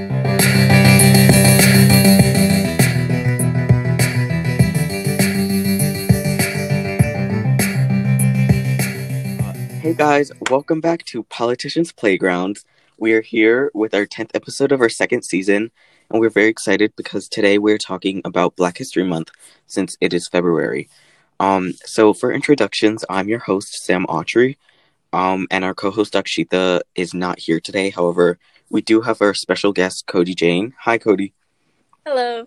Hey guys, welcome back to Politicians Playgrounds. We're here with our 10th episode of our second season, and we're very excited because today we're talking about Black History Month since it is February. Um, so, for introductions, I'm your host, Sam Autry, um, and our co host, Akshita, is not here today. However, we do have our special guest, Cody Jane. Hi, Cody. Hello.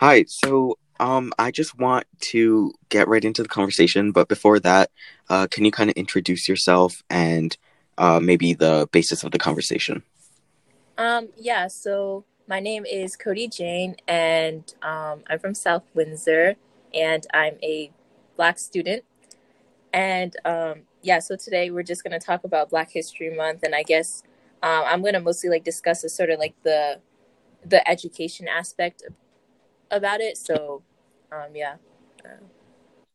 Hi. So, um, I just want to get right into the conversation, but before that, uh, can you kind of introduce yourself and uh, maybe the basis of the conversation? Um, yeah, so my name is Cody Jane, and um, I'm from South Windsor, and I'm a Black student. And um, yeah, so today we're just going to talk about Black History Month, and I guess um, I'm going to mostly like discuss the sort of like the the education aspect about it. So um, yeah. Uh,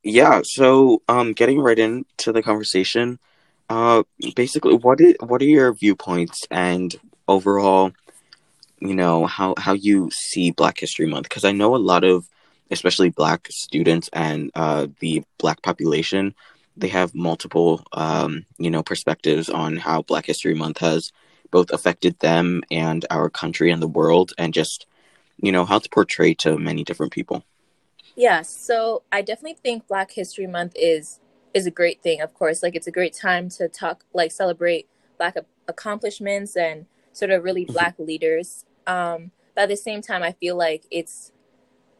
yeah. So, um, getting right into the conversation, uh, basically, what is what are your viewpoints and overall, you know, how how you see Black History Month? Because I know a lot of, especially Black students and uh, the Black population, they have multiple, um, you know, perspectives on how Black History Month has both affected them and our country and the world, and just, you know, how to portray to many different people. Yeah, so I definitely think Black History Month is is a great thing. Of course, like it's a great time to talk, like celebrate Black accomplishments and sort of really mm-hmm. Black leaders. Um, but at the same time, I feel like it's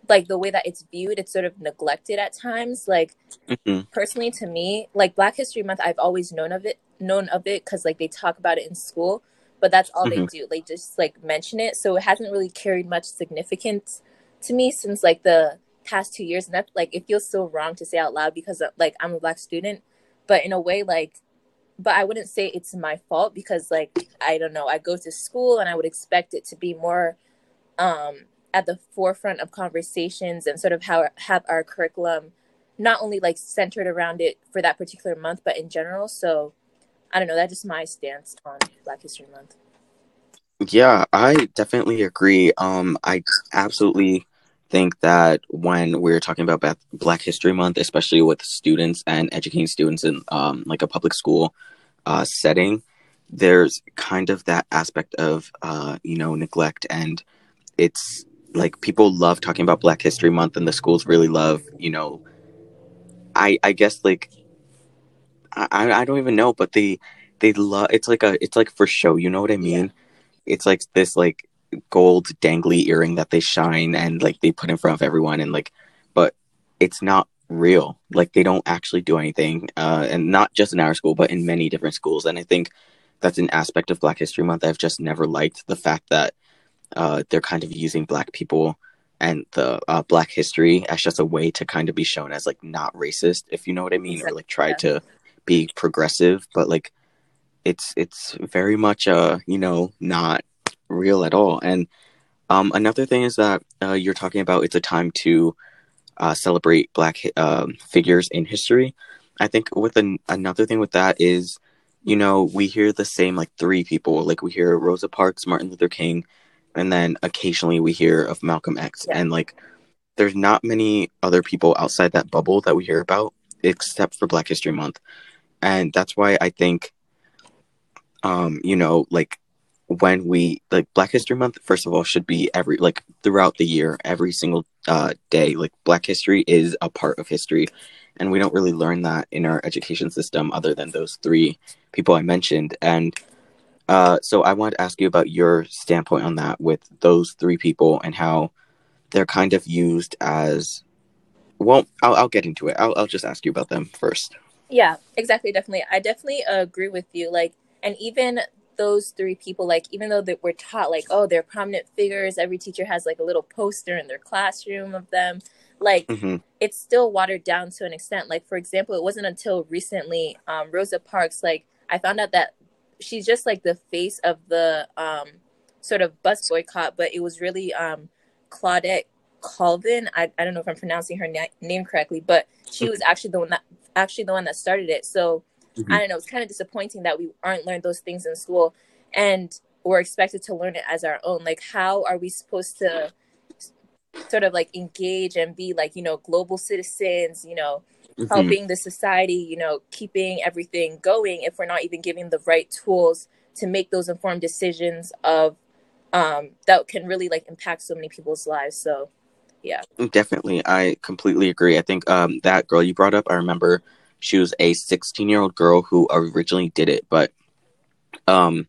like the way that it's viewed, it's sort of neglected at times. Like mm-hmm. personally, to me, like Black History Month, I've always known of it, known of it because like they talk about it in school, but that's all mm-hmm. they do. They just like mention it, so it hasn't really carried much significance to me since like the past two years. And that like it feels so wrong to say out loud because like i'm a black student. But in a way like but i wouldn't say it's my fault because like i don't know. I go to school and i would expect it to be more um at the forefront of conversations and sort of how have our curriculum not only like centered around it for that particular month but in general. So i don't know that's just my stance on black history month yeah i definitely agree um i absolutely think that when we're talking about Black History Month, especially with students and educating students in um, like a public school uh, setting, there's kind of that aspect of uh, you know neglect, and it's like people love talking about Black History Month, and the schools really love you know. I I guess like I I don't even know, but they they love it's like a it's like for show. You know what I mean? Yeah. It's like this like gold dangly earring that they shine and like they put in front of everyone and like but it's not real like they don't actually do anything uh and not just in our school but in many different schools and i think that's an aspect of black history month i've just never liked the fact that uh they're kind of using black people and the uh, black history as just a way to kind of be shown as like not racist if you know what i mean or like try yeah. to be progressive but like it's it's very much uh you know not real at all. And um, another thing is that uh, you're talking about it's a time to uh, celebrate Black uh, figures in history. I think with an, another thing with that is, you know, we hear the same like three people. Like we hear Rosa Parks, Martin Luther King, and then occasionally we hear of Malcolm X. Yeah. And like, there's not many other people outside that bubble that we hear about, except for Black History Month. And that's why I think, um, you know, like when we like Black History Month, first of all, should be every like throughout the year, every single uh, day. Like Black history is a part of history, and we don't really learn that in our education system, other than those three people I mentioned. And uh, so, I wanted to ask you about your standpoint on that with those three people and how they're kind of used as. Well, I'll, I'll get into it. I'll, I'll just ask you about them first. Yeah, exactly. Definitely, I definitely agree with you. Like, and even those three people like even though that we're taught like oh they're prominent figures every teacher has like a little poster in their classroom of them like mm-hmm. it's still watered down to an extent like for example it wasn't until recently um, rosa parks like i found out that she's just like the face of the um, sort of bus boycott but it was really um, claudette colvin I, I don't know if i'm pronouncing her na- name correctly but she was actually the one that actually the one that started it so mm-hmm. I don't know, it's kind of disappointing that we aren't learned those things in school. And we're expected to learn it as our own like how are we supposed to sort of like engage and be like you know global citizens you know mm-hmm. helping the society you know keeping everything going if we're not even giving the right tools to make those informed decisions of um that can really like impact so many people's lives so yeah. Definitely i completely agree. I think um that girl you brought up i remember she was a 16 year old girl who originally did it but um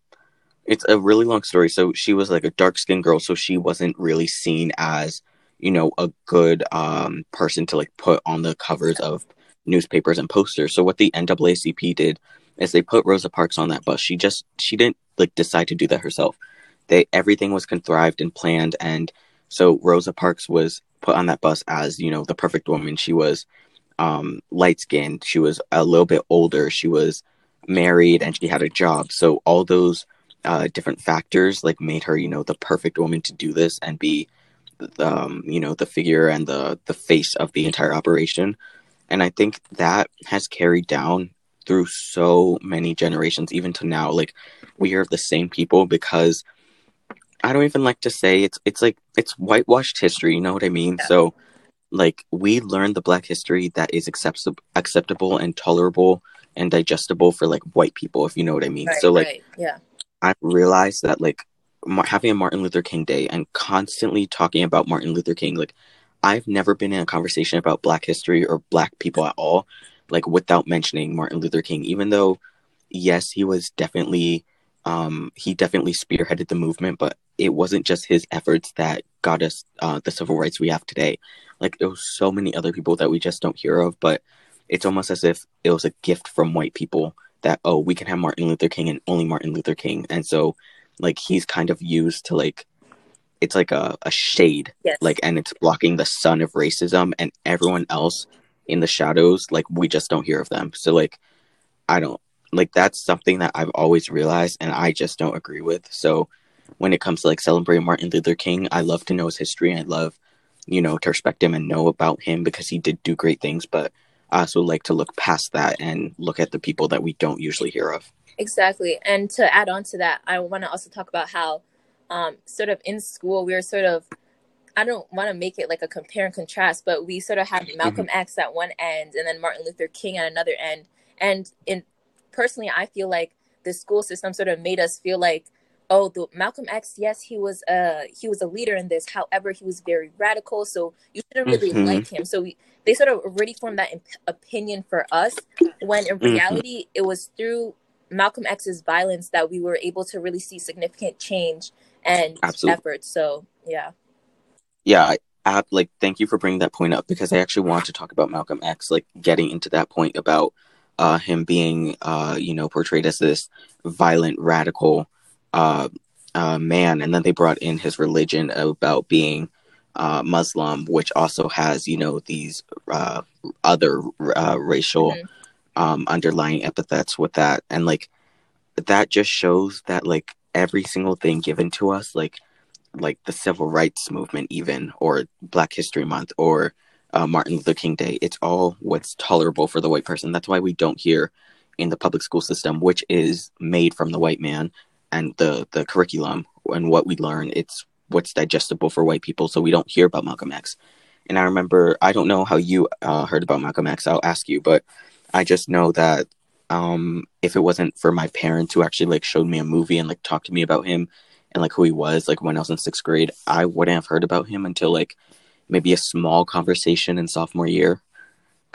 it's a really long story. So she was like a dark skinned girl so she wasn't really seen as you know a good um person to like put on the covers of newspapers and posters. So what the NAACP did is they put Rosa Parks on that bus she just she didn't like decide to do that herself. They everything was contrived and planned and so Rosa Parks was put on that bus as you know the perfect woman. She was um light skinned she was a little bit older. She was married and she had a job. So all those uh, different factors like made her you know the perfect woman to do this and be um, you know the figure and the the face of the entire operation. And i think that has carried down through so many generations even to now. Like we are the same people because i don't even like to say it's it's like it's whitewashed history you know what i mean yeah. so like we learn the black history that is acceptable acceptable and tolerable and digestible for like white people if you know what i mean right, so like right. yeah i realized that like having a Martin Luther King Day and constantly talking about Martin Luther King, like I've never been in a conversation about Black history or Black people at all, like without mentioning Martin Luther King. Even though, yes, he was definitely, um, he definitely spearheaded the movement, but it wasn't just his efforts that got us uh, the civil rights we have today. Like there was so many other people that we just don't hear of, but it's almost as if it was a gift from white people that oh we can have Martin Luther King and only Martin Luther King, and so like he's kind of used to like it's like a, a shade yes. like and it's blocking the sun of racism and everyone else in the shadows like we just don't hear of them so like i don't like that's something that i've always realized and i just don't agree with so when it comes to like celebrating martin luther king i love to know his history i love you know to respect him and know about him because he did do great things but i also like to look past that and look at the people that we don't usually hear of Exactly. And to add on to that, I want to also talk about how, um, sort of in school, we were sort of, I don't want to make it like a compare and contrast, but we sort of have mm-hmm. Malcolm mm-hmm. X at one end and then Martin Luther King at another end. And in personally, I feel like the school system sort of made us feel like, oh, the Malcolm X, yes, he was a he was a leader in this. However, he was very radical, so you shouldn't really mm-hmm. like him. So we, they sort of already formed that imp- opinion for us, when in mm-hmm. reality, mm-hmm. it was through Malcolm X's violence that we were able to really see significant change and Absolutely. efforts. So yeah. Yeah, I, I like thank you for bringing that point up because I actually want to talk about Malcolm X, like getting into that point about uh, him being uh, you know portrayed as this violent radical uh, uh, man, and then they brought in his religion about being uh, Muslim, which also has you know these uh, other uh, racial mm-hmm um, underlying epithets with that. And like that just shows that like every single thing given to us, like like the civil rights movement, even or Black History Month or uh, Martin Luther King Day, it's all what's tolerable for the white person. That's why we don't hear in the public school system, which is made from the white man and the the curriculum and what we learn. It's what's digestible for white people, so we don't hear about Malcolm X. And I remember, I don't know how you uh, heard about Malcolm X. I'll ask you, but I just know that um, if it wasn't for my parents who actually like showed me a movie and like talked to me about him and like who he was, like when I was in sixth grade, I wouldn't have heard about him until like maybe a small conversation in sophomore year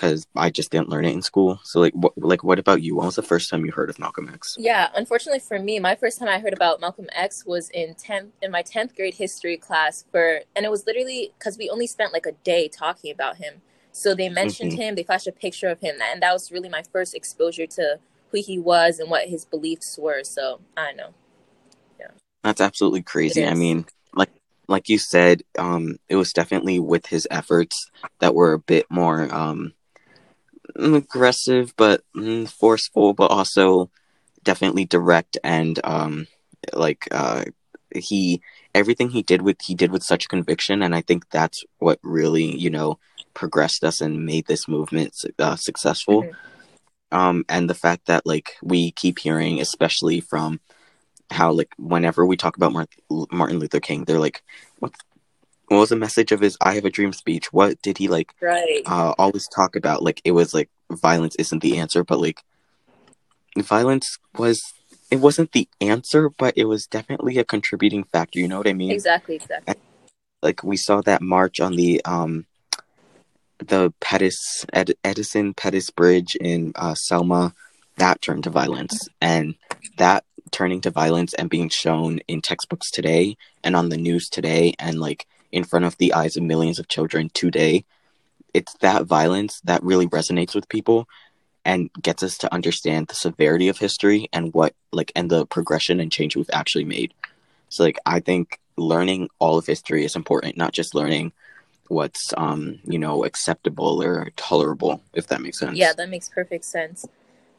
because I just didn't learn it in school. So like, what like what about you? When was the first time you heard of Malcolm X? Yeah, unfortunately for me, my first time I heard about Malcolm X was in tenth in my tenth grade history class for, and it was literally because we only spent like a day talking about him. So they mentioned mm-hmm. him, they flashed a picture of him, and that was really my first exposure to who he was and what his beliefs were. So I know. Yeah. That's absolutely crazy. I mean, like like you said, um, it was definitely with his efforts that were a bit more um aggressive but mm, forceful, but also definitely direct and um like uh he everything he did with he did with such conviction and i think that's what really you know progressed us and made this movement uh, successful. Mm-hmm. Um, and the fact that like we keep hearing, especially from how like whenever we talk about Martin Luther King, they're like, what, what was the message of his "I Have a Dream" speech? What did he like? Right. Uh, always talk about like it was like violence isn't the answer, but like violence was. It wasn't the answer, but it was definitely a contributing factor. You know what I mean? Exactly. Exactly. like we saw that march on the um the Pettus Ed, Edison Pettus Bridge in uh, Selma that turned to violence and that turning to violence and being shown in textbooks today and on the news today and like in front of the eyes of millions of children today. It's that violence that really resonates with people and gets us to understand the severity of history and what like and the progression and change we've actually made. So like i think learning all of history is important not just learning what's um you know acceptable or tolerable if that makes sense. Yeah that makes perfect sense.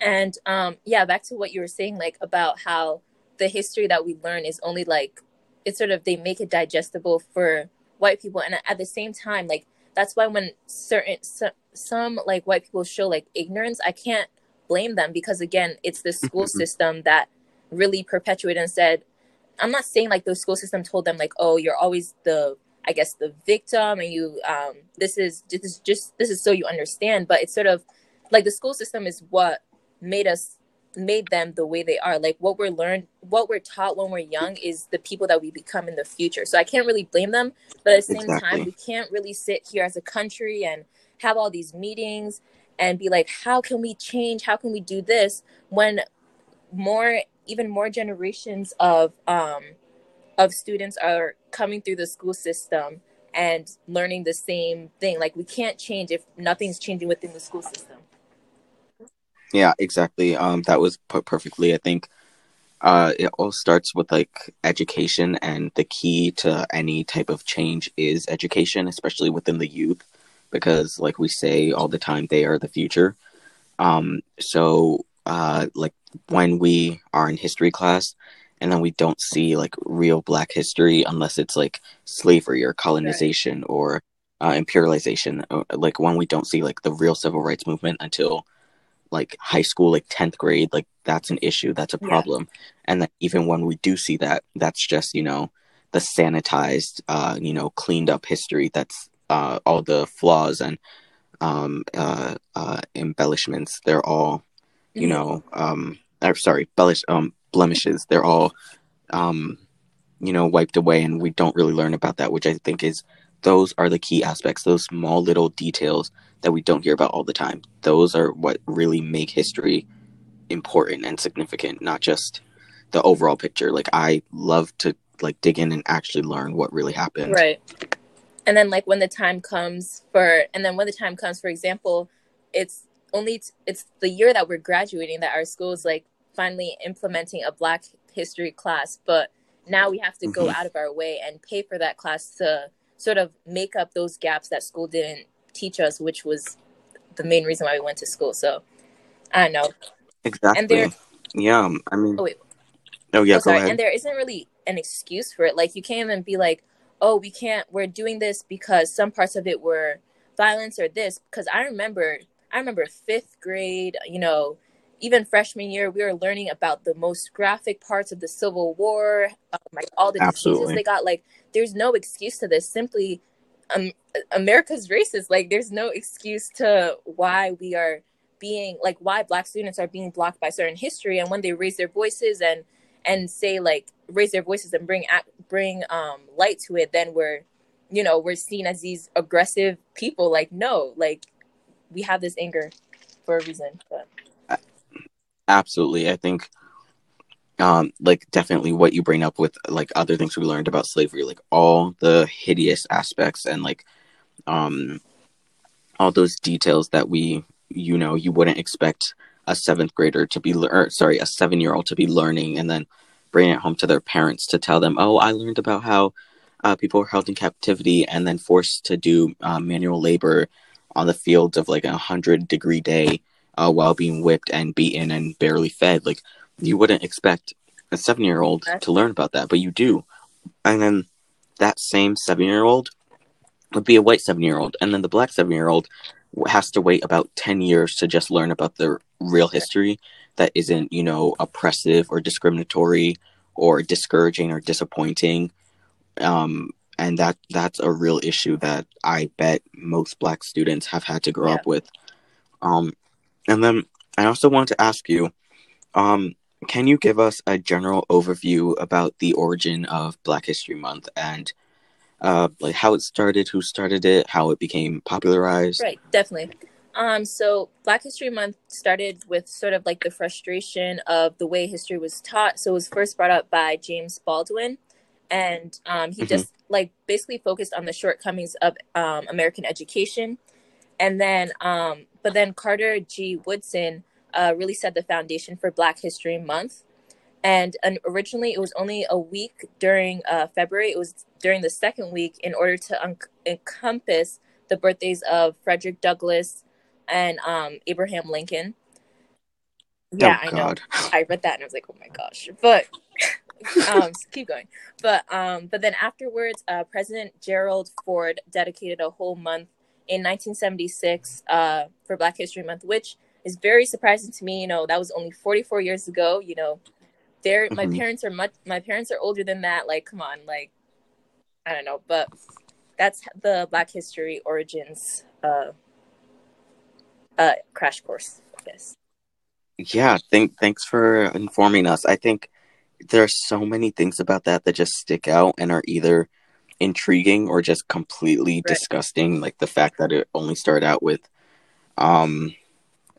And um yeah back to what you were saying like about how the history that we learn is only like it's sort of they make it digestible for white people and at the same time like that's why when certain some, some like white people show like ignorance i can't blame them because again it's the school system that really perpetuated and said i'm not saying like the school system told them like oh you're always the i guess the victim and you um this is this is just this is so you understand but it's sort of like the school system is what made us made them the way they are. Like what we're learned what we're taught when we're young is the people that we become in the future. So i can't really blame them but at the same exactly. time we can't really sit here as a country and have all these meetings and be like how can we change? How can we do this? When more even more generations of um of students are coming through the school system and learning the same thing. Like we can't change if nothing's changing within the school system yeah, exactly. Um, that was put perfectly. I think uh, it all starts with like education, and the key to any type of change is education, especially within the youth, because like we say all the time, they are the future. Um, so uh, like when we are in history class, and then we don't see like real Black history unless it's like slavery or colonization right. or uh, imperialization, uh, like when we don't see like the real civil rights movement until like high school, like 10th grade, like that's an issue, that's a problem. Yeah. And that even when we do see that, that's just, you know, the sanitized, uh, you know, cleaned up history. That's uh, all the flaws and um, uh, uh, embellishments. They're all, you mm-hmm. know, um, or sorry, bellish, um, blemishes. They're all, um, you know, wiped away, and we don't really learn about that, which I think is those are the key aspects. Those small little details that we don't hear about all the time. Those are what really make history important and significant, not just the overall picture. Like I love to like dig in and actually learn what really happened. Right. And then like when the time comes for and then when the time comes for example, it's only t- it's the year that we're graduating that our school is like finally implementing a black history class, but now we have to go mm-hmm. out of our way and pay for that class to sort of make up those gaps that school didn't teach us, which was the main reason why we went to school. So I don't know. Exactly. And there, yeah, I mean, oh, wait. oh yeah, oh, sorry. And there isn't really an excuse for it. Like you can't even be like, oh, we can't. We're doing this because some parts of it were violence or this. Because I remember, I remember fifth grade. You know, even freshman year, we were learning about the most graphic parts of the Civil War, um, like all the Absolutely. diseases they got. Like, there's no excuse to this. Simply um, America's racist. Like, there's no excuse to why we are being like why Black students are being blocked by certain history, and when they raise their voices and and say like raise their voices and bring bring um light to it, then we're you know we're seen as these aggressive people. Like, no, like we have this anger for a reason. But absolutely, I think um like definitely what you bring up with like other things we learned about slavery like all the hideous aspects and like um all those details that we you know you wouldn't expect a seventh grader to be or, sorry a seven year old to be learning and then bring it home to their parents to tell them oh i learned about how uh, people were held in captivity and then forced to do uh, manual labor on the fields of like a hundred degree day uh, while being whipped and beaten and barely fed like you wouldn't expect a seven year old to learn about that, but you do. And then that same seven year old would be a white seven year old, and then the black seven year old has to wait about 10 years to just learn about the real history that isn't, you know, oppressive or discriminatory or discouraging or disappointing. Um, and that that's a real issue that I bet most Black students have had to grow yeah. up with. Um, and then I also want to ask you, um, can you give us a general overview about the origin of Black History Month and uh, like how it started, who started it, how it became popularized? Right, definitely. Um, so Black History Month started with sort of like the frustration of the way history was taught. So it was first brought up by James Baldwin, and um, he mm-hmm. just like basically focused on the shortcomings of um, American education, and then um, but then Carter G. Woodson uh, really set the foundation for Black History Month. And, and originally, it was only a week during uh, February. It was during the second week in order to un- encompass the birthdays of Frederick Douglass and um, Abraham Lincoln. Yeah, oh, I know. I read that and I was like, oh my gosh. But um, keep going. But um, but then afterwards, uh, President Gerald Ford dedicated a whole month in 1976 uh, for Black History Month, which is very surprising to me. You know, that was only 44 years ago. You know, they're mm-hmm. my parents are much. My parents are older than that. Like, come on, like, I don't know, but that's the Black History origins uh, uh, crash course. Yes. Yeah. Thank. Thanks for informing us. I think there are so many things about that that just stick out and are either intriguing or just completely right. disgusting. Like the fact that it only started out with um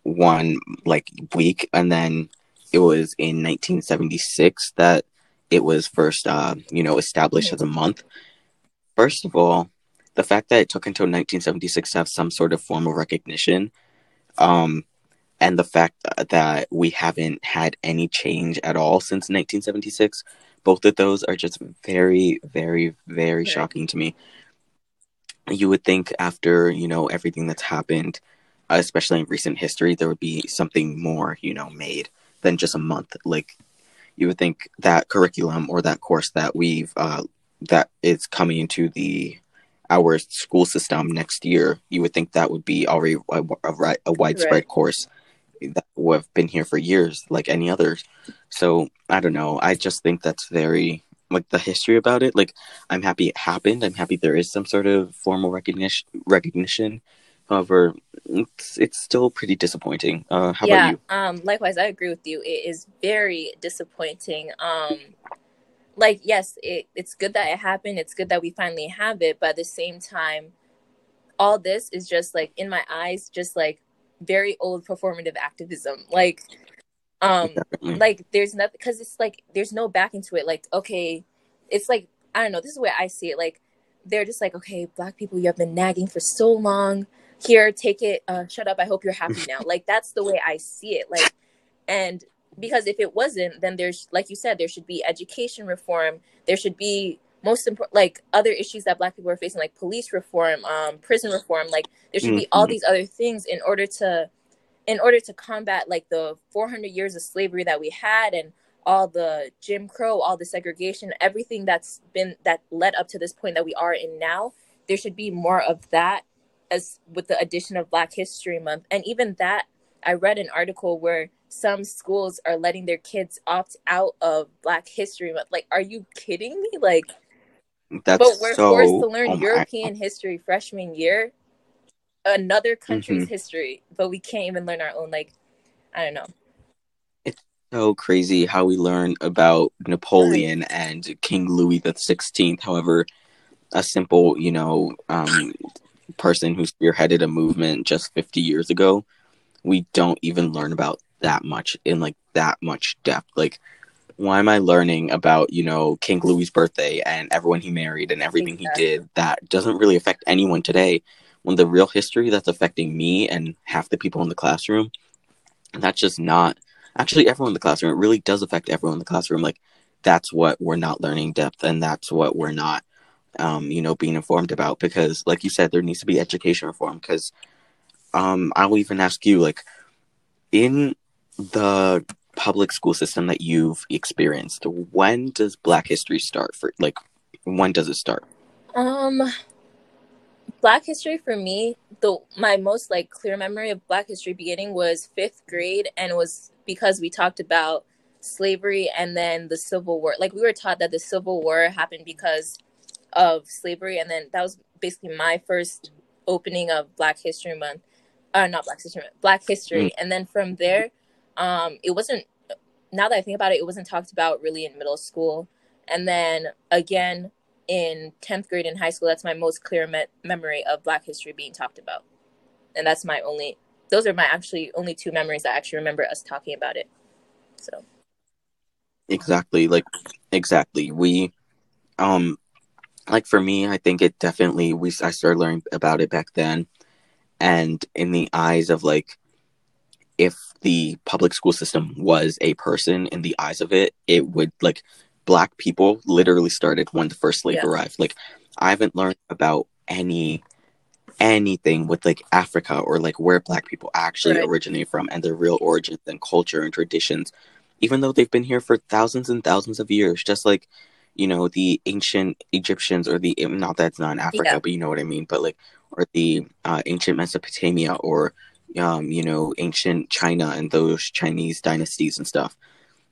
one like week and then it was in 1976 that it was first uh you know established mm-hmm. as a month first of all the fact that it took until 1976 to have some sort of formal recognition um and the fact that we haven't had any change at all since 1976 both of those are just very very very shocking to me you would think after you know everything that's happened especially in recent history, there would be something more, you know, made than just a month. Like you would think that curriculum or that course that we've uh, that is coming into the our school system next year, you would think that would be already a, a, a widespread right. course that have been here for years, like any others. So I don't know. I just think that's very like the history about it. Like I'm happy it happened. I'm happy there is some sort of formal recognition recognition However, it's, it's still pretty disappointing. Uh, how yeah, about you? Um, likewise, I agree with you. It is very disappointing. Um, like, yes, it, it's good that it happened. It's good that we finally have it. But at the same time, all this is just like, in my eyes, just like very old performative activism. Like, um, like there's nothing because it's like there's no back into it. Like, okay, it's like I don't know. This is the way I see it. Like, they're just like, okay, black people, you have been nagging for so long here take it uh, shut up i hope you're happy now like that's the way i see it like and because if it wasn't then there's like you said there should be education reform there should be most important like other issues that black people are facing like police reform um prison reform like there should mm-hmm. be all mm-hmm. these other things in order to in order to combat like the 400 years of slavery that we had and all the jim crow all the segregation everything that's been that led up to this point that we are in now there should be more of that as with the addition of Black History Month. And even that, I read an article where some schools are letting their kids opt out of Black History Month. Like, are you kidding me? Like, that's but we're so, forced to learn oh European history freshman year, another country's mm-hmm. history, but we can't even learn our own. Like, I don't know. It's so crazy how we learn about Napoleon and King Louis the Sixteenth. However, a simple, you know, um, person who spearheaded a movement just 50 years ago, we don't even learn about that much in like that much depth. Like, why am I learning about, you know, King Louis's birthday and everyone he married and everything exactly. he did that doesn't really affect anyone today? When the real history that's affecting me and half the people in the classroom, that's just not actually everyone in the classroom. It really does affect everyone in the classroom. Like, that's what we're not learning depth and that's what we're not um, you know, being informed about because, like you said, there needs to be education reform. Because um, I'll even ask you, like, in the public school system that you've experienced, when does Black History start? For like, when does it start? Um, Black History for me, the my most like clear memory of Black History beginning was fifth grade, and it was because we talked about slavery and then the Civil War. Like we were taught that the Civil War happened because of slavery, and then that was basically my first opening of Black History Month. Uh, not Black History Month, Black History, mm. and then from there, um, it wasn't. Now that I think about it, it wasn't talked about really in middle school, and then again in tenth grade in high school. That's my most clear me- memory of Black History being talked about, and that's my only. Those are my actually only two memories I actually remember us talking about it. So exactly like exactly we um like for me i think it definitely we i started learning about it back then and in the eyes of like if the public school system was a person in the eyes of it it would like black people literally started when the first slave yeah. arrived like i haven't learned about any anything with like africa or like where black people actually right. originate from and their real origins and culture and traditions even though they've been here for thousands and thousands of years, just like you know the ancient Egyptians or the not that's not in Africa, yeah. but you know what I mean. But like or the uh, ancient Mesopotamia or um, you know ancient China and those Chinese dynasties and stuff.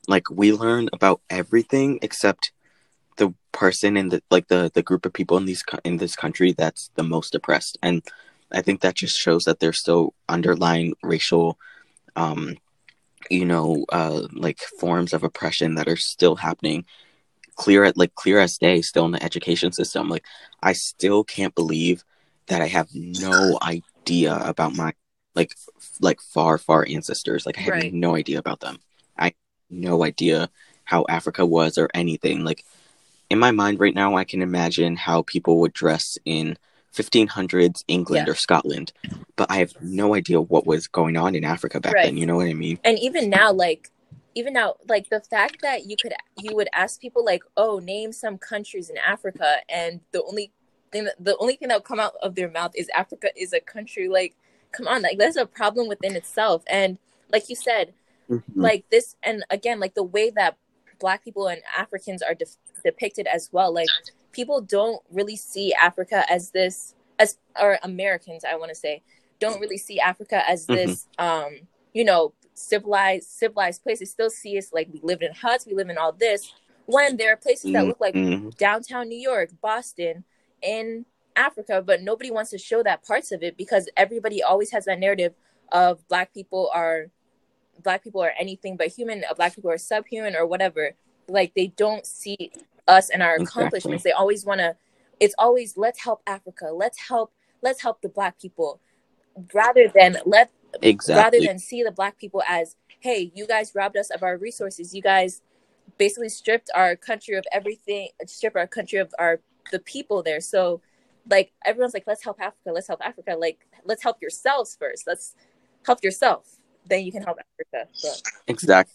Like we learn about everything except the person in the like the the group of people in these in this country that's the most oppressed and i think that just shows that there's still underlying racial um you know uh like forms of oppression that are still happening clear at like clear as day still in the education system like i still can't believe that i have no idea about my like like far far ancestors like i have right. no idea about them i no idea how africa was or anything like in my mind right now i can imagine how people would dress in 1500s England yeah. or Scotland, but I have no idea what was going on in Africa back right. then. You know what I mean? And even now, like even now, like the fact that you could you would ask people like, "Oh, name some countries in Africa," and the only thing that, the only thing that would come out of their mouth is Africa is a country. Like, come on, like there's a problem within itself. And like you said, mm-hmm. like this, and again, like the way that Black people and Africans are de- depicted as well, like people don't really see Africa as this as or Americans I want to say don't really see Africa as mm-hmm. this mm-hmm. um you know civilized civilized place. They still see us like we live in huts, we live in all this. When there are places mm-hmm. that look like mm-hmm. downtown New York, Boston, in Africa, but nobody wants to show that parts of it because everybody always has that narrative of black people are black people are anything but human, uh, black people are subhuman or whatever. Like they don't see us and our exactly. accomplishments. They always want to. It's always let's help Africa. Let's help. Let's help the Black people, rather than let exactly. rather than see the Black people as hey, you guys robbed us of our resources. You guys basically stripped our country of everything. Strip our country of our the people there. So like everyone's like let's help africa let's help africa like let's help yourselves first let's help yourself then you can help africa but. exactly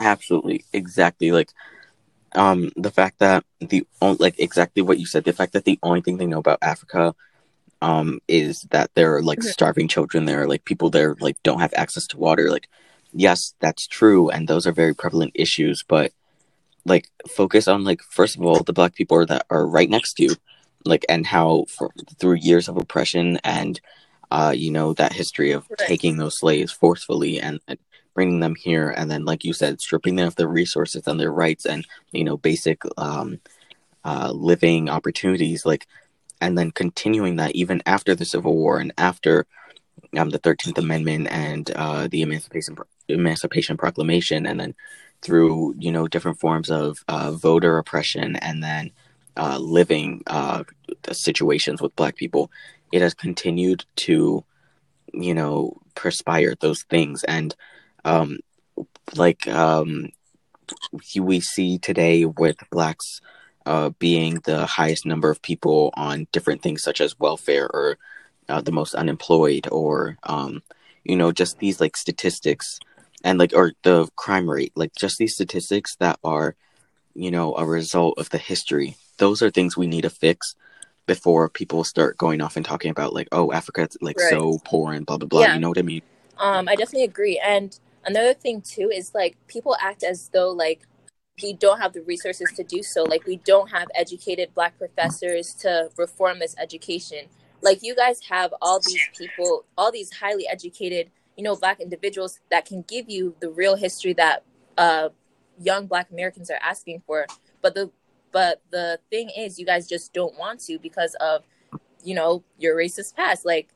absolutely exactly like um the fact that the only like exactly what you said the fact that the only thing they know about africa um is that there are like mm-hmm. starving children there are like people there like don't have access to water like yes that's true and those are very prevalent issues but like focus on like first of all the black people that are right next to you like and how for, through years of oppression and uh you know that history of right. taking those slaves forcefully and, and bringing them here and then like you said stripping them of their resources and their rights and you know basic um, uh, living opportunities like and then continuing that even after the civil war and after um, the 13th amendment and uh, the emancipation emancipation proclamation and then through you know different forms of uh, voter oppression and then uh, living uh, situations with black people it has continued to you know perspire those things. And um, like um, we see today with blacks uh, being the highest number of people on different things such as welfare or uh, the most unemployed or um, you know just these like statistics and like or the crime rate like just these statistics that are you know a result of the history those are things we need to fix before people start going off and talking about like oh africa's like right. so poor and blah blah blah yeah. you know what i mean um i definitely agree and another thing too is like people act as though like we don't have the resources to do so like we don't have educated black professors to reform this education like you guys have all these people all these highly educated you know black individuals that can give you the real history that uh young black americans are asking for but the but the thing is you guys just don't want to because of you know your racist past. Like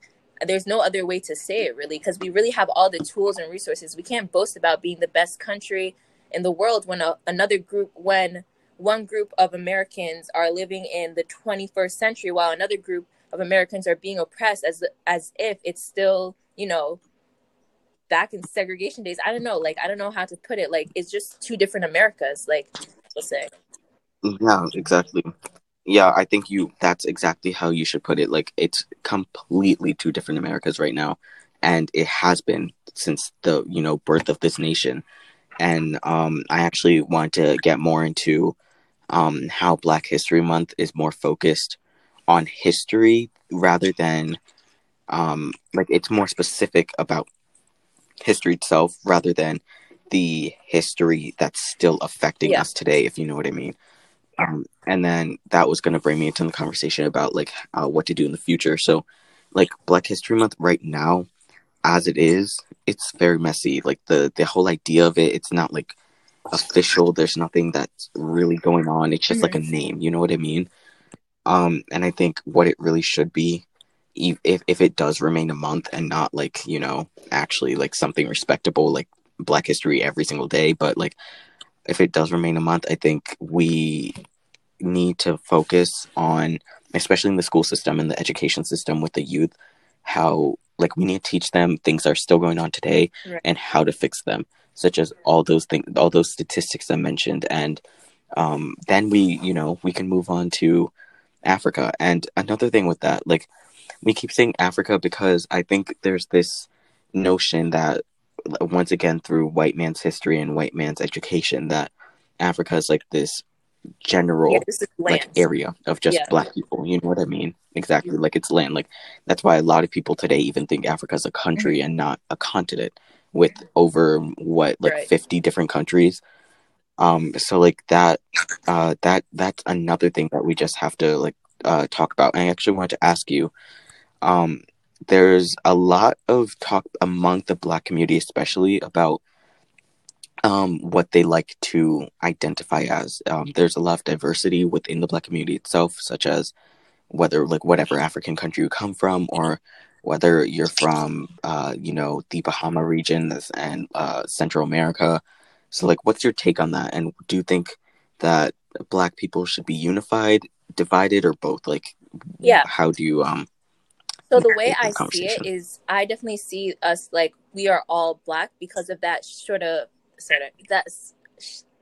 there's no other way to say it really because we really have all the tools and resources. We can't boast about being the best country in the world when a, another group when one group of americans are living in the 21st century while another group of americans are being oppressed as as if it's still you know back in segregation days. I don't know. Like i don't know how to put it. Like it's just two different americas like let's say yeah exactly. Yeah i think you that's exactly how you should put it. Like it's completely two different americas right now and it has been since the you know birth of this nation. And um i actually want to get more into um how black history month is more focused on history rather than um like it's more specific about history itself rather than the history that's still affecting yeah. us today if you know what i mean um, and then that was going to bring me into the conversation about like uh, what to do in the future. So, like Black History Month right now, as it is, it's very messy. Like the the whole idea of it, it's not like official. There's nothing that's really going on. It's just mm-hmm. like a name. You know what I mean? Um, and I think what it really should be, if if it does remain a month and not like you know actually like something respectable like Black History every single day, but like if it does remain a month, I think we need to focus on, especially in the school system and the education system with the youth, how like we need to teach them things that are still going on today right. and how to fix them, such as all those things, all those statistics I mentioned, and um, then we, you know, we can move on to Africa. And another thing with that, like we keep saying Africa because I think there's this notion that once again through white man's history and white man's education that Africa is like this general yeah, like area of just yeah. black people. You know what I mean? Exactly. Like it's land. Like that's why a lot of people today even think Africa is a country mm-hmm. and not a continent with over what like right. 50 different countries. Um so like that uh that that's another thing that we just have to like uh talk about. And I actually wanted to ask you um there's a lot of talk among the black community especially about um, what they like to identify as. Um, there's a lot of diversity within the black community itself such as whether like whatever african country you come from or whether you're from uh, you know the bahama region and uh, central america. So like what's your take on that? And do you think that black people should be unified divided or both? Like yeah. how do you um so the way I see it is, I definitely see us like we are all black because of that sort of that's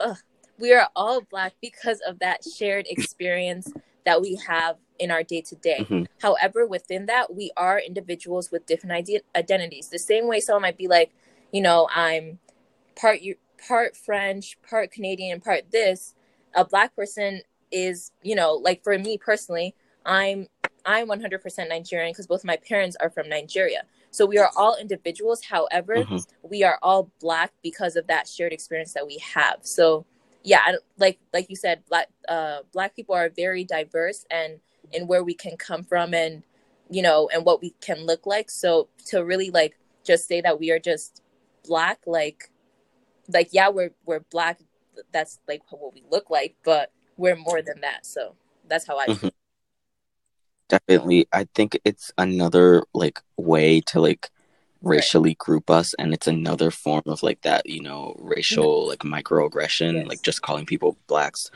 ugh, we are all black because of that shared experience that we have in our day to day. However, within that, we are individuals with different ide- identities. The same way someone might be like, you know, I'm part part French, part Canadian, part this. A black person is, you know, like for me personally, I'm I'm 100% Nigerian because both my parents are from Nigeria. So we are all individuals. However, mm-hmm. we are all black because of that shared experience that we have. So yeah, like like you said, black uh, black people are very diverse and in where we can come from and you know and what we can look like. So to really like just say that we are just black, like like yeah, we're we're black. That's like what we look like, but we're more than that. So that's how I mm-hmm definitely i think it's another like way to like racially group us and it's another form of like that you know racial like microaggression yes. like just calling people blacks.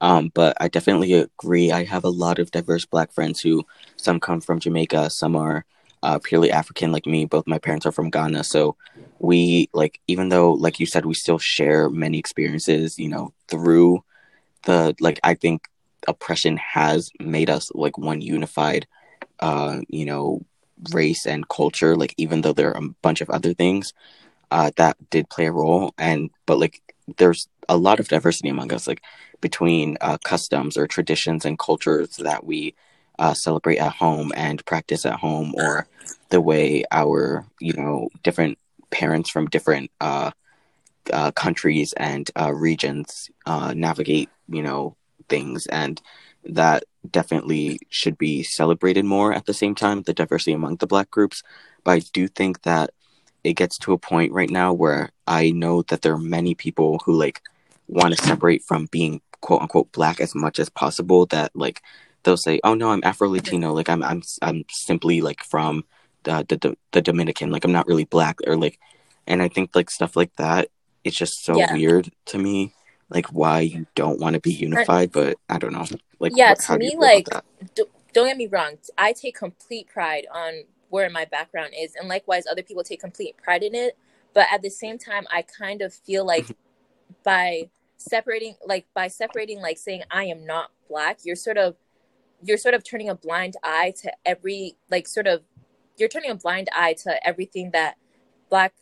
Um but i definitely agree. I have a lot of diverse black friends who some come from jamaica some are uh, purely african like me. Both my parents are from ghana. So we like even though like you said we still share many experiences you know through the like i think oppression has made us like one unified uh you know race and culture like even though there are a bunch of other things uh that did play a role. And but like there's a lot of diversity among us like between uh customs or traditions and cultures that we uh celebrate at home and practice at home or the way our you know different parents from different uh, uh countries and uh regions uh navigate you know things and that definitely should be celebrated more at the same time the diversity among the black groups. But i do think that it gets to a point right now where i know that there are many people who like want to separate from being quote unquote black as much as possible that like they'll say oh no i'm afro latino like i'm i'm i'm simply like from the, the the dominican. Like i'm not really black or like and i think like stuff like that it's just so Yeah. weird to me like why you don't want to be unified but i don't know like Yeah, what- to do me, like, d- don't get me wrong. I take complete pride on where my background is, and likewise, other people take complete pride in it. But at the same time, I kind of feel like mm-hmm. by separating, like by separating, like saying I am not black, you're sort of, you're sort of turning a blind eye to every, like, sort of, you're turning a blind eye to everything that black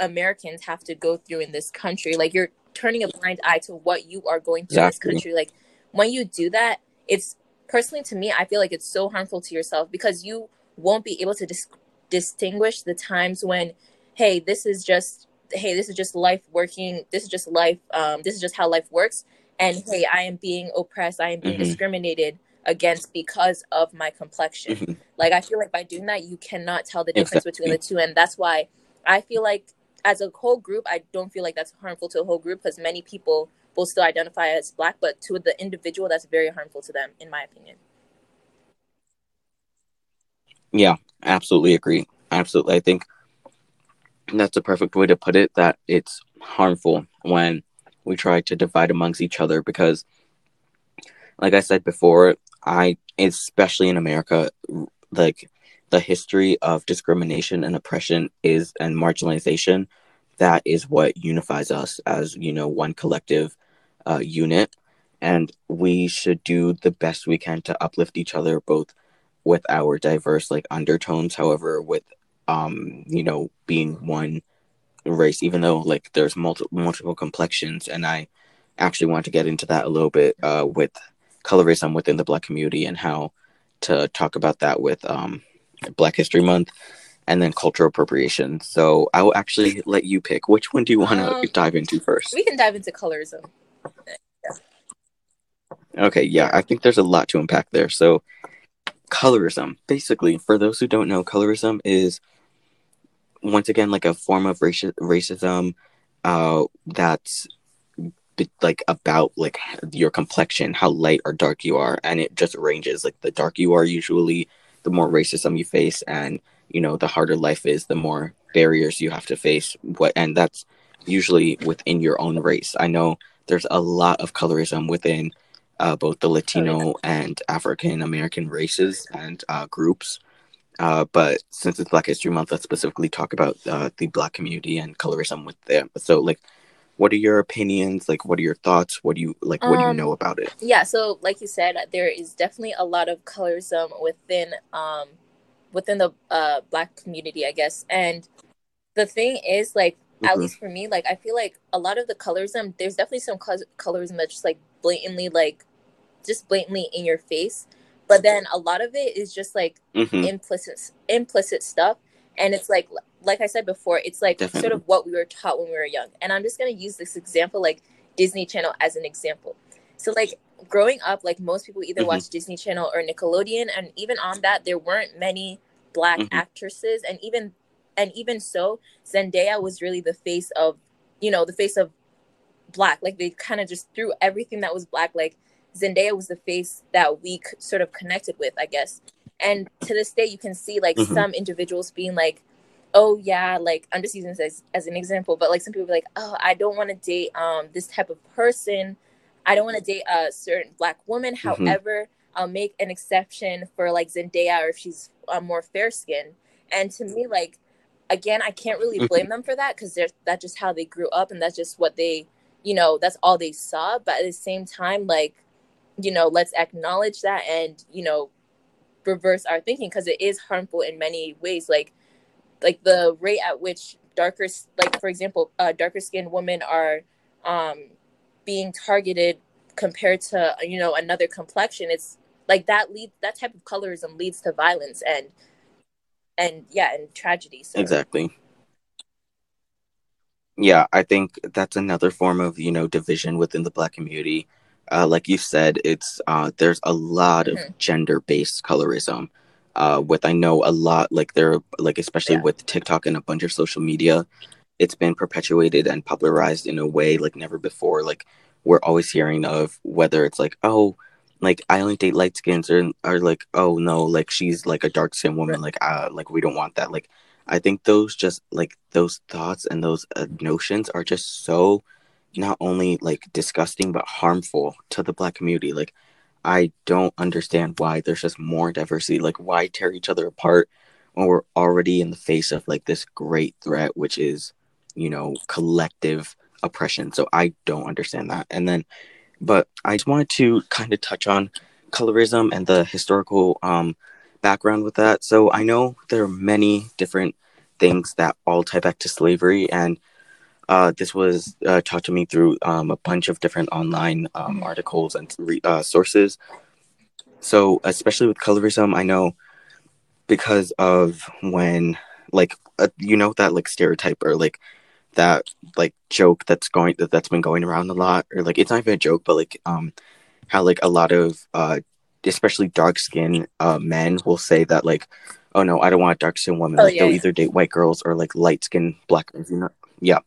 Americans have to go through in this country. Like, you're turning a blind eye to what you are going through in this country. Like, when you do that, it's personally to me i feel like it's so harmful to yourself because you won't be able to dis- distinguish the times when hey this is just hey this is just life working this is just life um, this is just how life works and hey i am being oppressed i am being Mhm. discriminated against because of my complexion Mhm. like i feel like by doing that you cannot tell the difference between the two and that's why i feel like as a whole group i don't feel like that's harmful to a whole group because many people will still identify as black but to the individual that's very harmful to them in my opinion Yeah, absolutely agree. Absolutely. I think that's a perfect way to put it that it's harmful when we try to divide amongst each other because like I said before, I especially in America like the history of discrimination and oppression is and marginalization that is what unifies us as, you know, one collective uh, unit. And we should do the best we can to uplift each other both with our diverse like undertones however with um you know being one race even though like there's multiple multiple complexions. And i actually want to get into that a little bit uh with colorism within the black community and how to talk about that with um black history month and then cultural appropriation. So i will actually let you pick which one do you want to Um, dive into first? we can dive into colorism Okay, yeah, I think there's a lot to unpack there. So, colorism, basically, for those who don't know, colorism is once again like a form of raci- racism uh, that's like about like your complexion, how light or dark you are, and it just ranges. Like the dark you are, usually, the more racism you face, and you know, the harder life is, the more barriers you have to face. What, and that's usually within your own race. I know there's a lot of colorism within uh, both the Latino and African American races and uh, groups. Uh, but since it's Black History Month, let's specifically talk about uh, the Black community and colorism with them. So, like, what are your opinions? Like, what are your thoughts? What do you like? What do you Um, know about it? yeah so like you said there is definitely a lot of colorism within um within the uh black community i guess and the thing is like at Mhm. least for me like i feel like a lot of the colorism there's definitely some col- colorism that's just like blatantly like just blatantly in your face but then a lot of it is just like hmm implicit implicit stuff and it's like like i said before it's like Definitely. sort of what we were taught when we were young and i'm just going to use this example like disney channel as an example so like growing up like most people either Mhm. watch disney channel or nickelodeon and even on that there weren't many black Mhm. actresses and even and even so zendaya was really the face of you know the face of black like they kind of just threw everything that was black like zendaya was the face that we c- sort of connected with i guess and to this day you can see like Mhm. some individuals being like oh yeah like i'm just using this as, as an example but like some people be like oh i don't want to date um this type of person i don't want to date a certain black woman Mhm. however i'll make an exception for like zendaya or if she's uh, more fair skinned and to me like again i can't really Mhm. blame them for that because they're that's just how they grew up and that's just what they you know that's all they saw but at the same time like you know let's acknowledge that and you know reverse our thinking because it is harmful in many ways like like the rate at which darker like for example uh, darker skinned women are um being targeted compared to you know another complexion it's like that lead that type of colorism leads to violence and and yeah and tragedy so Exactly. Yeah, I think that's another form of you know division within the black community. Uh, like you said, it's uh, there's a lot of Mhm. gender-based colorism. Uh, with I know a lot, like there, like especially Yeah. with TikTok and a bunch of social media, it's been perpetuated and popularized in a way like never before. Like we're always hearing of whether it's like oh like I only date light skins or or like oh no like she's like a dark skinned woman like uh like we don't want that like I think those just like those thoughts and those uh, notions are just so not only like disgusting but harmful to the black community. Like I don't understand why there's just more diversity. Like why tear each other apart when we're already in the face of like this great threat which is you know collective oppression. So I don't understand that. And then but I just wanted to kind of touch on colorism and the historical um, background with that. So I know there are many different things that all tie back to slavery, and uh, this was uh, taught to me through um, a bunch of different online um, mm-hmm. articles and re- uh, sources. So especially with colorism, I know because of when like uh, you know that like stereotype or like that like joke that's going that, that's been going around a lot or like it's not even a joke but like um how like a lot of uh especially dark skinned uh men will say that like oh no i don't want a dark skinned woman oh, like yeah, they'll yeah. either date white girls or like light skinned black girls you know yeah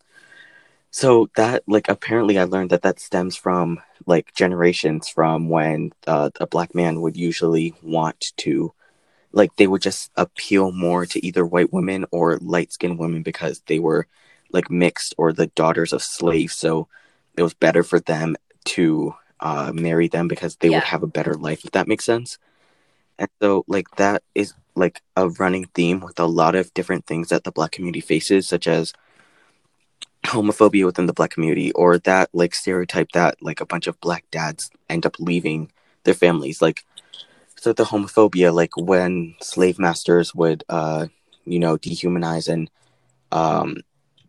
so that like apparently i learned that that stems from like generations from when uh, a black man would usually want to like they would just appeal more to either white women or light skinned women because they were like mixed or the daughters of slaves. So it was better for them to uh, marry them because they yeah. would have a better life, if that makes sense. And so, like, that is like a running theme with a lot of different things that the black community faces, such as homophobia within the black community, or that like stereotype that like a bunch of black dads end up leaving their families. Like, so the homophobia, like when slave masters would, uh, you know, dehumanize and um,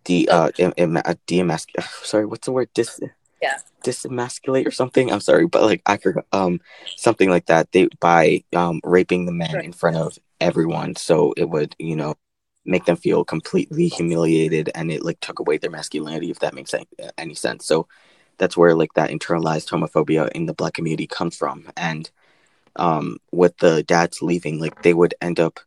de uh, em, em, demasc- sorry what's the word? Dis yeah. disemasculate or something? I'm sorry but like i forgot um something like that. They by um raping the men right. in front of everyone. So it would you know make them feel completely humiliated and it like took away their masculinity if that makes any, sense so that's where like that internalized homophobia in the black community comes from and um with the dads leaving like they would end up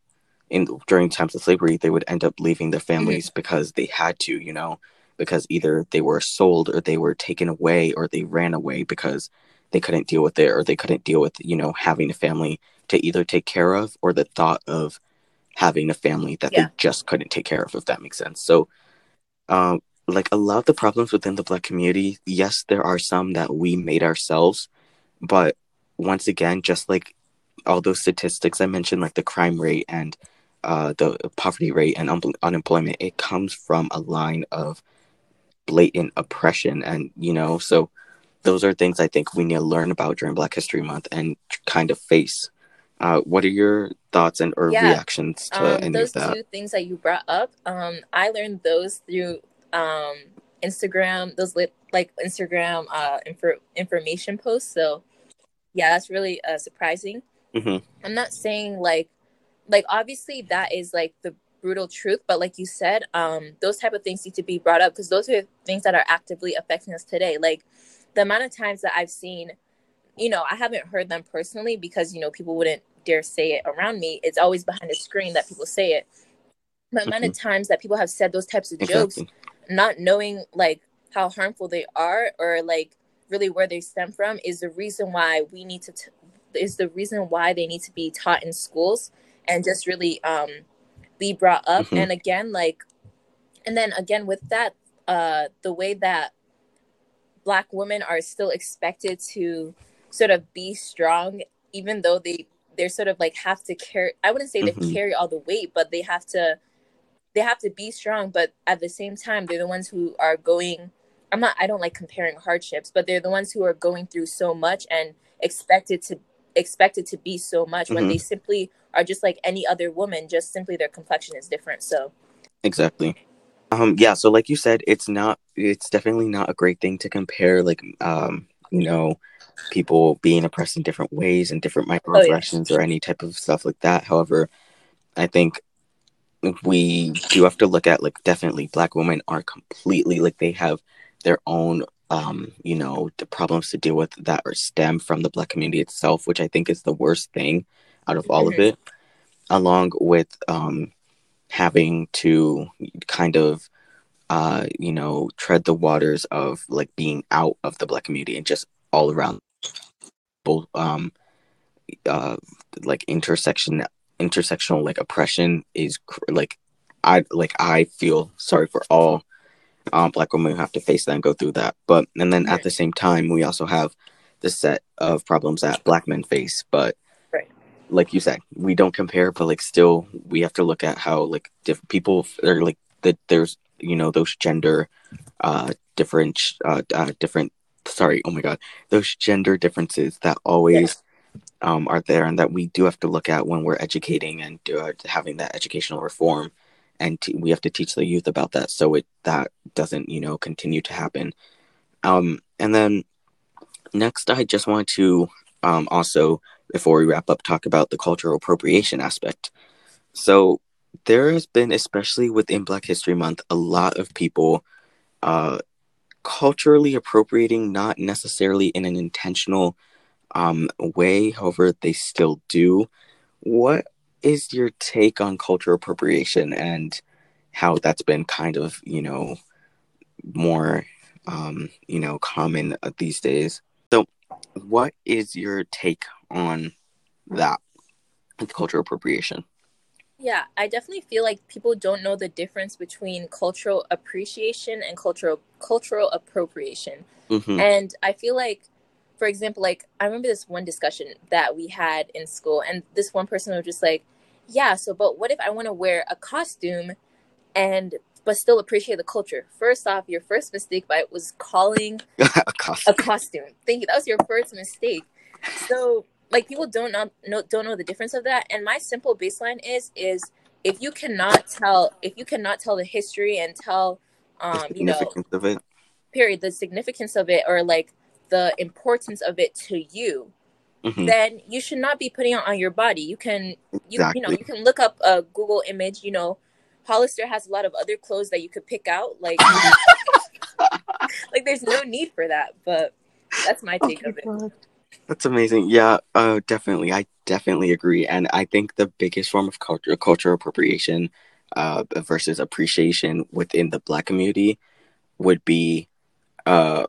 in during times of slavery they would end up leaving their families mm-hmm. because they had to you know because either they were sold or they were taken away or they ran away because they couldn't deal with it or they couldn't deal with you know having a family to either take care of or the thought of having a family that yeah. they just couldn't take care of if that makes sense so um like a lot of the problems within the black community yes there are some that we made ourselves but once again just like all those statistics i mentioned like the crime rate and uh, the poverty rate and un- unemployment, it comes from a line of blatant oppression. And, you know, so those are things I think we need to learn about during Black History Month and kind of face. Uh, what are your thoughts and or yeah. reactions to um, any those of that? two things that you brought up? Um, I learned those through um, Instagram, those lit, like Instagram uh, infor- information posts. So, yeah, that's really uh, surprising. Mm-hmm. I'm not saying like like obviously that is like the brutal truth but like you said um those type of things need to be brought up because those are things that are actively affecting us today like the amount of times that i've seen you know i haven't heard them personally because you know people wouldn't dare say it around me it's always behind a screen that people say it the amount of mm-hmm. times that people have said those types of exactly. jokes not knowing like how harmful they are or like really where they stem from is the reason why we need to t- is the reason why they need to be taught in schools and just really um be brought up mm-hmm. and again like and then again with that uh the way that black women are still expected to sort of be strong even though they they're sort of like have to carry i wouldn't say mm-hmm. they carry all the weight but they have to they have to be strong but at the same time they're the ones who are going i'm not i don't like comparing hardships but they're the ones who are going through so much and expected to expected to be so much mm-hmm. when they mm-hmm. simply are just like any other woman just simply their complexion is different so exactly um yeah so like you said it's not it's definitely not a great thing to compare like um you know people being oppressed in different ways and different microaggressions oh, yeah. or any type of stuff like that however i think we do have to look at like definitely black women are completely like they have their own um, you know, the problems to deal with that are stem from the black community itself, which I think is the worst thing out of all mm-hmm. of it, along with um, having to kind of uh, you know, tread the waters of like being out of the black community and just all around both um uh like intersection intersectional like oppression is cr- like I like I feel sorry for all um black women who have to face that and go through that. But and then at the same time we also have the set of problems that black men face. But Right. like you said, we don't compare, but like still we have to look at how like different people are like that there's you know those gender uh different uh, uh different sorry oh my god those gender differences that always um are there and that we do have to look at when we're educating and uh, having that educational reform and t- we have to teach the youth about that so it that doesn't you know continue to happen. Um and then next i just want to um also before we wrap up talk about the cultural appropriation aspect. So there has been especially within black history month a lot of people uh culturally appropriating not necessarily in an intentional um way however they still do. What is your take on cultural appropriation and how that's been kind of you know more um you know common uh, these days? So what is your take on that cultural appropriation Yeah, I definitely feel like people don't know the difference between cultural appreciation and cultural cultural appropriation. hmm And I feel like, for example, like I remember this one discussion that we had in school, and this one person was just like, "Yeah, so but what if I want to wear a costume, and but still appreciate the culture? First off, your first mistake by was calling a cost a costume. Thank you. That was your first mistake. So like people don't know, know don't know the difference of that. And my simple baseline is is if you cannot tell if you cannot tell the history and tell the um you know significance of it. period the significance of it or like the importance of it to you hmm then you should not be putting it on your body. You can you you know you can look up a google image you know. Hollister has a lot of other clothes that you could pick out like like there's no need for that but that's my Oh take my of it. God. That's amazing. Yeah, uh, definitely. I definitely agree. And I think the biggest form of culture, cultural appropriation uh, versus appreciation within the Black community would be uh,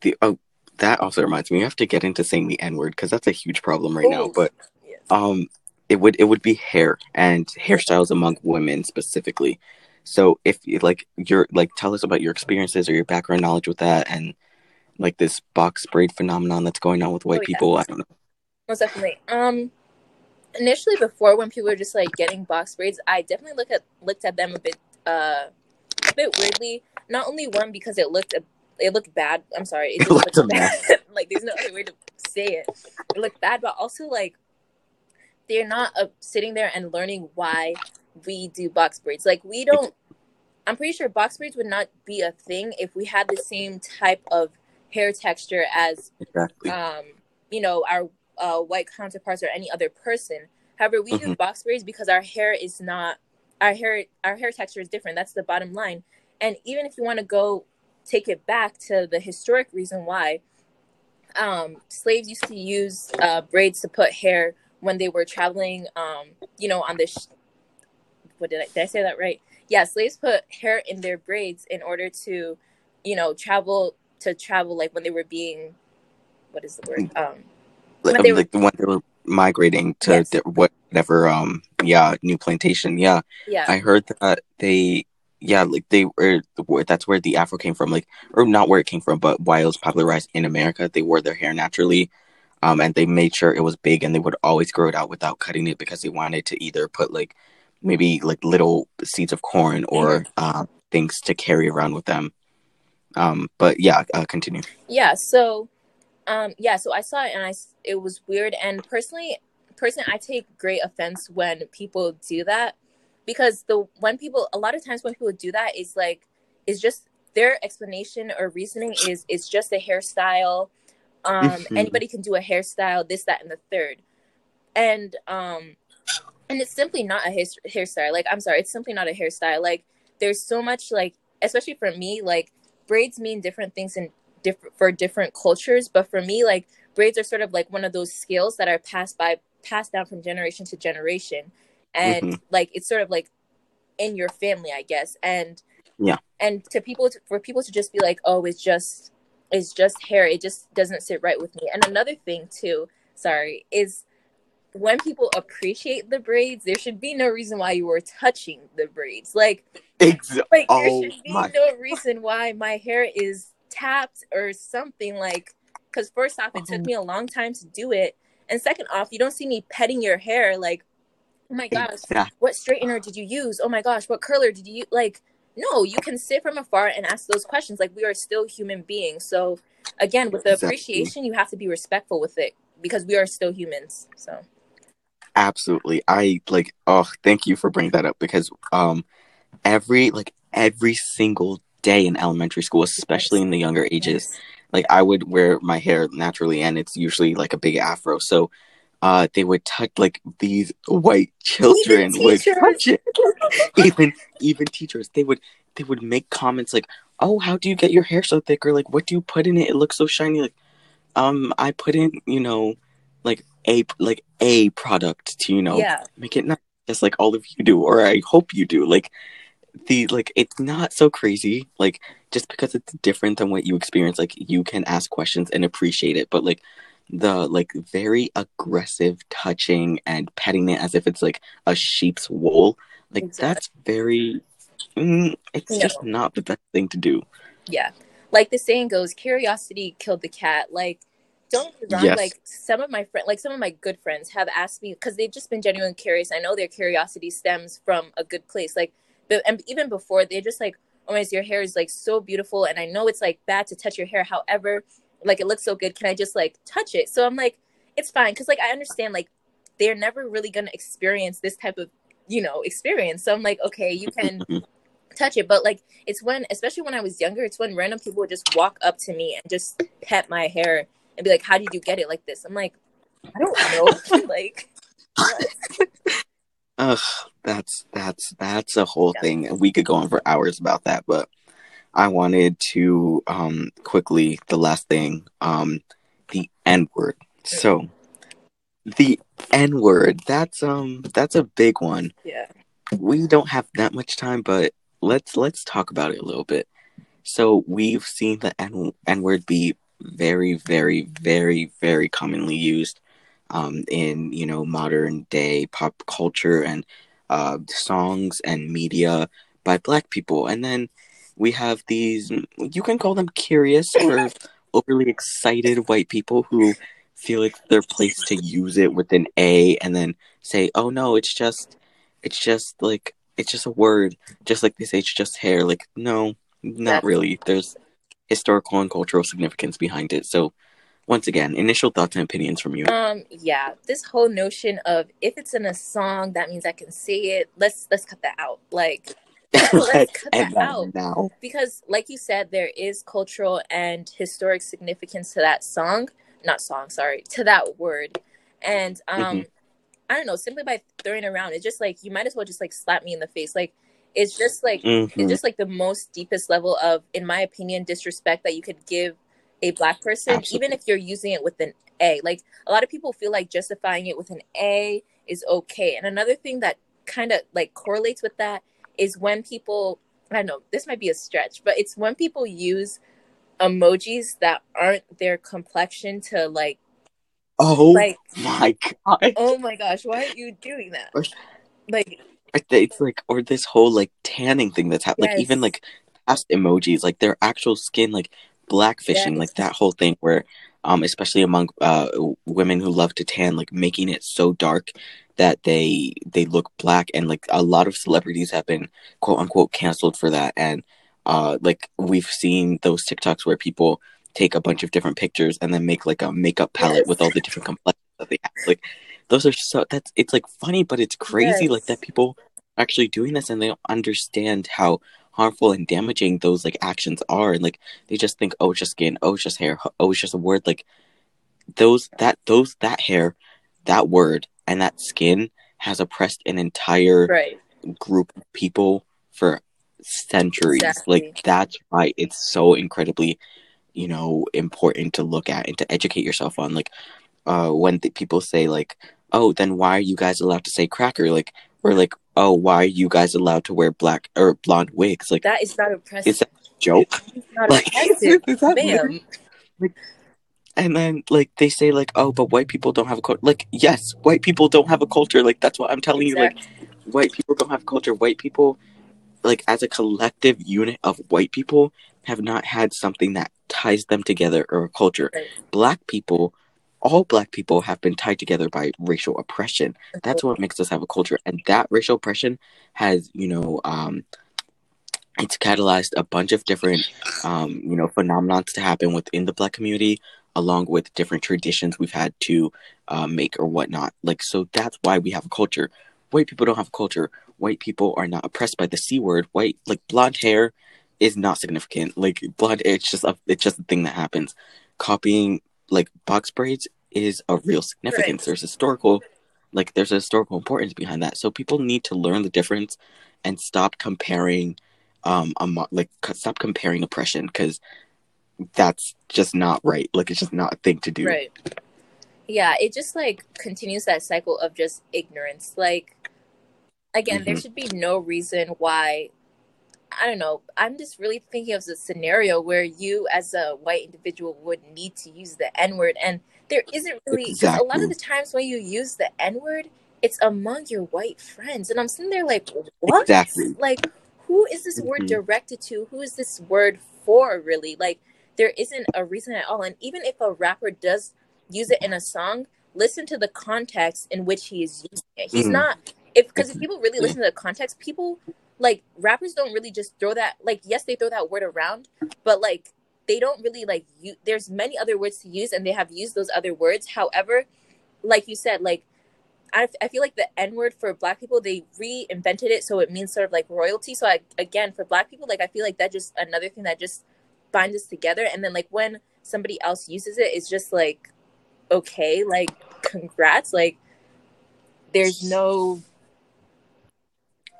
the. Oh, that also reminds me. I have to get into saying the N word because that's a huge problem right now. But yes. um, it would it would be hair and hairstyles among women specifically. So if like, you're like, tell us about your experiences or your background knowledge with that, and like this box braid phenomenon that's going on with white Oh, yeah. people. I don't know. most definitely. Um, initially, before when people were just like getting box braids, I definitely look at looked at them a bit, uh, a bit weirdly. Not only one because it looked a, it looked bad. I'm sorry, it It looked looked bad. like there's no other way to say it. It looked bad, but also like they're not uh, sitting there and learning why we do box braids. Like we don't. I'm pretty sure box braids would not be a thing if we had the same type of hair texture as Exactly. um, you know, our uh, white counterparts or any other person. However, we do box braids because our hair is not our hair our hair texture is different. That's the bottom line. And even if you want to go take it back to the historic reason why um, slaves used to use uh, braids to put hair when they were traveling, um, you know, on this. What did I did I say that right? Yeah, slaves put hair in their braids in order to, you know, travel to travel like when they were being, what is the word? Um, like, when they were- like the one they were migrating to Yes. whatever um yeah new plantation yeah. Yeah, I heard that they yeah like they were that's where the afro came from like or not where it came from but why it was popularized in America they wore their hair naturally um and they made sure it was big and they would always grow it out without cutting it because they wanted to either put like maybe like little seeds of corn or uh, things to carry around with them um but yeah uh, continue yeah. So, um, yeah. So I saw it and I it was weird. And personally, personally, I take great offense when people do that because the when people a lot of times when people do that is like is just their explanation or reasoning is it's just a hairstyle. Um, Mhm. anybody can do a hairstyle, this, that, and the third, and um, and it's simply not a hair, hairstyle. Like I'm sorry, it's simply not a hairstyle. Like there's so much like, especially for me, like braids mean different things in different for different cultures. But for me, like braids are sort of like one of those skills that are passed by passed down from generation to generation, and mm-hmm. like it's sort of like in your family, I guess. And Yeah. And to people to, for people to just be like, "Oh, it's just it's just hair. It just doesn't sit right with me." And another thing too, sorry, is when people appreciate the braids, there should be no reason why you were touching the braids. Like, exactly. Like there oh, should be my. no reason why my hair is tapped or something. Like, because first off, it took uh-huh. me a long time to do it, and second off, you don't see me petting your hair. Like, oh my gosh, exactly. what straightener did you use? Oh my gosh, what curler did you? Like, no, you can sit from afar and ask those questions. Like, we are still human beings. So, again, with the exactly. appreciation, you have to be respectful with it because we are still humans. So absolutely. I like oh thank you for bringing that up because um every like every single day in elementary school especially in the younger ages like i would wear my hair naturally and it's usually like a big afro. So uh they would touch like these white children would touch it even even teachers. They would they would make comments like oh how do you get your hair so thick? or like what do you put in it? It looks so shiny. Like um i put in you know like a like a product to you know yeah. make it not just like all of you do or i hope you do like the like it's not so crazy like just because it's different than what you experience like you can ask questions and appreciate it but like the like very aggressive touching and petting it as if it's like a sheep's wool like exactly. that's very mm, it's no. just not the best thing to do yeah like the saying goes curiosity killed the cat like don't get wrong. Yes. Like some of my friends, like some of my good friends, have asked me because they've just been genuinely curious. I know their curiosity stems from a good place. Like, but and even before, they're just like, "Oh my, your hair is like so beautiful," and I know it's like bad to touch your hair. However, like it looks so good. Can I just like touch it? So I'm like, it's fine because like I understand like they're never really gonna experience this type of you know experience. So I'm like, okay, you can. touch it but like it's when especially when i was younger it's when random people would just walk up to me and just pet my hair and be like, "How did you get it like this?" I'm like, I don't know, like. Ugh, that's that's that's a whole yeah. thing. We could go on for hours about that, but I wanted to um quickly the last thing, um, the N word. So the N word, that's um that's a big one. Yeah. We don't have that much time, but let's let's talk about it a little bit. So we've seen the N N word be very, very, very, very commonly used um, in you know modern day pop culture and uh, songs and media by Black people. And then we have these you can call them curious or overly excited white people who feel like they're placed to use it with an A and then say, "Oh no, it's just, it's just like." It's just a word, just like they say it's just hair. Like, no, not really. There's historical and cultural significance behind it. So, once again, initial thoughts and opinions from you. Um, yeah, this whole notion of if it's in a song, that means I can say it. Let's let's cut that out. Like, let's cut that out now. Because, like you said, there is cultural and historic significance to that song. Not song, sorry, to that word. And um, mm-hmm. I don't know, simply by throwing around, it's just like you might as well just like slap me in the face. Like it's just like mm-hmm. it's just like the most deepest level of in my opinion disrespect that you could give a black person Absolutely. even if you're using it with an a like a lot of people feel like justifying it with an a is okay and another thing that kind of like correlates with that is when people i don't know this might be a stretch but it's when people use emojis that aren't their complexion to like oh like my god oh my gosh why are you doing that like it's like or this whole like tanning thing that's happening yes. like even like past emojis like their actual skin like blackfishing yes. like that whole thing where um especially among uh women who love to tan like making it so dark that they they look black and like a lot of celebrities have been quote unquote canceled for that and uh like we've seen those TikToks where people take a bunch of different pictures and then make like a makeup palette yes. with all the different complexions that they have like those are so that's it's like funny but it's crazy yes. like that people actually doing this and they don't understand how harmful and damaging those like actions are. And like they just think oh it's just skin oh it's just hair oh it's just a word. Like those that those that hair that word and that skin has oppressed an entire right. group of people for centuries. Exactly. like that's why it's so incredibly you know important to look at and to educate yourself on. Like uh when the people say like oh then why are you guys allowed to say cracker? Like or like oh, why are you guys allowed to wear black or blonde wigs? Like that is not oppressive. Is that a joke? not like, oppressive, ma'am. Like, and then like they say like, oh, but white people don't have a culture. Like, yes, white people don't have a culture. Like that's what I'm telling exactly. you. Like, white people don't have culture. White people, like as a collective unit of white people, have not had something that ties them together or a culture. Right. Black people all black people have been tied together by racial oppression. That's what makes us have a culture. And that racial oppression has, you know, um, it's catalyzed a bunch of different, um, you know, phenomenons to happen within the black community, along with different traditions we've had to uh, make or whatnot. Like, so that's why we have a culture. White people don't have a culture. White people are not oppressed by the c word. White, like blonde hair, is not significant. Like blonde, it's just a, it's just a thing that happens. Copying like box braids is a real significance. Right. There's historical, like there's a historical importance behind that. So people need to learn the difference and stop comparing, um, a, like stop comparing oppression because that's just not right. Like it's just not a thing to do. Right. Yeah, it just like continues that cycle of just ignorance. Like again, mm-hmm. there should be no reason why I don't know. I'm just really thinking of the scenario where you, as a white individual, would need to use the N word, and there isn't really. Exactly. A lot of the times when you use the N word, it's among your white friends, and I'm sitting there like, what? Exactly. Like, who is this mm-hmm. word directed to? Who is this word for? Really, like, there isn't a reason at all. And even if a rapper does use it in a song, listen to the context in which he is using it. He's mm. not if because if people really listen to the context, people like rappers don't really just throw that like yes they throw that word around but like they don't really like you there's many other words to use and they have used those other words. However like you said like I, I feel like the n word for black people they reinvented it so it means sort of like royalty. So I, again for black people like i feel like that just another thing that just binds us together. And then like when somebody else uses it it's just like okay like congrats like there's no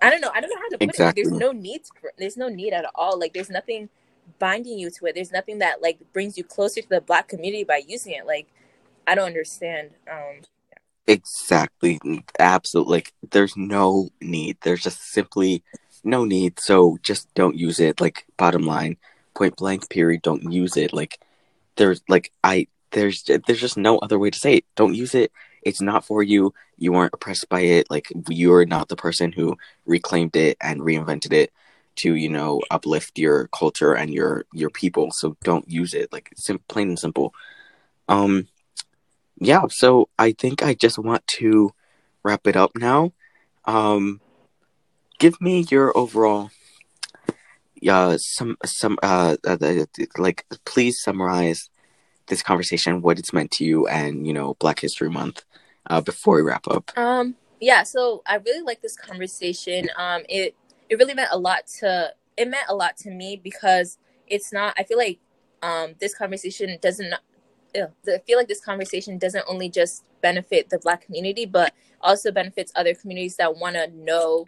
I don't know. I don't know how to put exactly. it. There's no need. For, there's no need at all. Like there's nothing binding you to it. There's nothing that like brings you closer to the black community by using it. Like I don't understand. Um, yeah. Exactly. Absolutely. Like there's no need. There's just simply no need. So just don't use it. Like bottom line, point blank. Period. Don't use it. Like there's like I there's there's just no other way to say it. Don't use it it's not for you. You weren't oppressed by it. Like you're not the person who reclaimed it and reinvented it to you know uplift your culture and your your people. So don't use it. Like sim- plain and simple. Um, yeah. So I think I just want to wrap it up now. Um, give me your overall uh some some uh, uh like please summarize this conversation, what it's meant to you, and you know Black History Month. Uh, before we wrap up. Um. Yeah. So I really like this conversation. Um. It it really meant a lot to it meant a lot to me because it's not. I feel like um this conversation doesn't. I feel like this conversation doesn't only just benefit the Black community, but also benefits other communities that want to know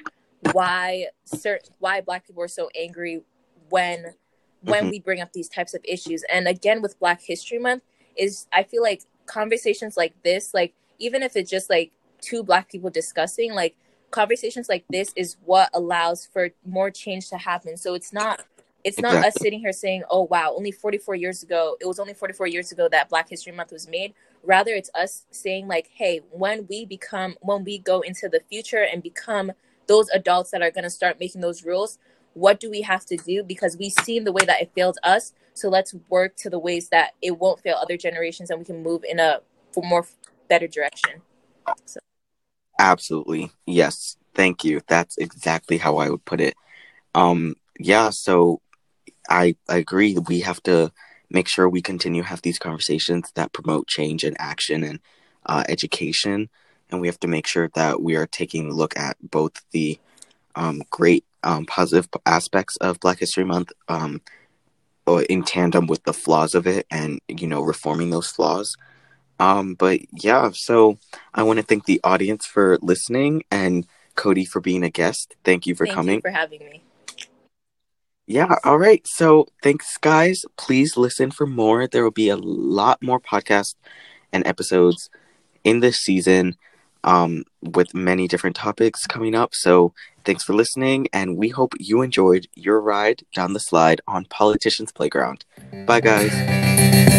why certain why Black people are so angry when when mm-hmm. we bring up these types of issues. And again, with Black History Month, is I feel like conversations like this, like even if it's just like two Black people discussing, like conversations like this is what allows for more change to happen. So it's not it's not exactly. us sitting here saying, "Oh wow, only 44 years ago, it was only 44 years ago that Black History Month was made." Rather, it's us saying like, "Hey, when we become when we go into the future and become those adults that are going to start making those rules, what do we have to do because we've seen the way that it failed us so let's work to the ways that it won't fail other generations and we can move in a for more better direction. So. absolutely. Yes. Thank you. That's exactly how i would put it. Um yeah so i i agree. We have to make sure we continue have these conversations that promote change and action and uh, education. And we have to make sure that we are taking a look at both the um, great um, positive aspects of Black History Month um, in tandem with the flaws of it and, you know, reforming those flaws. Um, but yeah, so I want to thank the audience for listening and Cody for being a guest. Thank you for thank coming. You for having me. Yeah, all right. So thanks, guys. Please listen for more. There will be a lot more podcasts and episodes in this season. um, with many different topics coming up. So thanks for listening, and we hope you enjoyed your ride down the slide on Politicians Playground. Bye, guys.